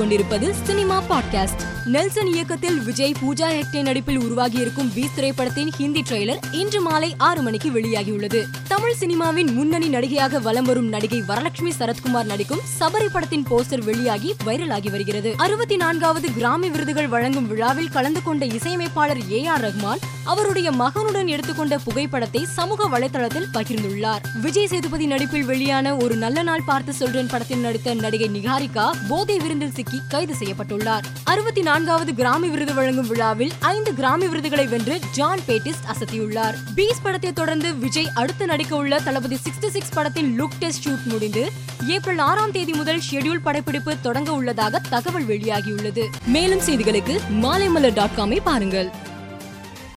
கொண்டிருப்பது cinema podcast. Nelson இயக்கத்தில் விஜய் பூஜா ஹெக்டே நடிப்பில் உருவாகியிருக்கும் பீஸ் திரைப்படத்தின் ஹிந்தி ட்ரெய்லர் இன்று மாலை ஆறு மணிக்கு வெளியாகியுள்ளது. தமிழ் சினிமாவின் முன்னணி நடிகையாக வலம் வரும் நடிகை வரலட்சுமி சரத்குமார் நடிக்கும் சபரி படத்தின் போஸ்டர் வெளியாகி வைரலாகி வருகிறது. அறுபத்தி நான்காவது கிராமி விருதுகள் வழங்கும் விழாவில் கலந்து கொண்ட இசையமைப்பாளர் ஏ ஆர் ரஹ்மான் அவருடைய மகனுடன் எடுத்துக்கொண்ட புகைப்படத்தை சமூக வலைதளத்தில் பகிர்ந்துள்ளார். விஜய் சேதுபதி நடிப்பில் வெளியான ஒரு நல்ல நாள் பார்த்து சொல்றேன் படத்தில் நடித்த நடிகை நிகாரிகா போதை விருந்தில் சிக்கி கைது செய்யப்பட்டுள்ளார். அறுபத்தி நான்காவது கிராமி விருது வழங்கும் விழாவில் ஐந்து கிராமி விருதுகளை வென்று ஜான் பேட்டிஸ் அசத்தியுள்ளார். பீஸ் படத்தை தொடர்ந்து விஜய் அடுத்து நடிக்க உள்ள தளபதி சிக்ஸ்டி சிக்ஸ் படத்தின் லுக் டெஸ்ட் ஷூட் முடிந்து ஏப்ரல் ஆறாம் தேதி முதல் ஷெட்யூல் படப்பிடிப்பு தொடங்க உள்ளதாக தகவல் வெளியாகியுள்ளது. மேலும் செய்திகளுக்கு மாலைமலர் டாட் காமை பாருங்கள்.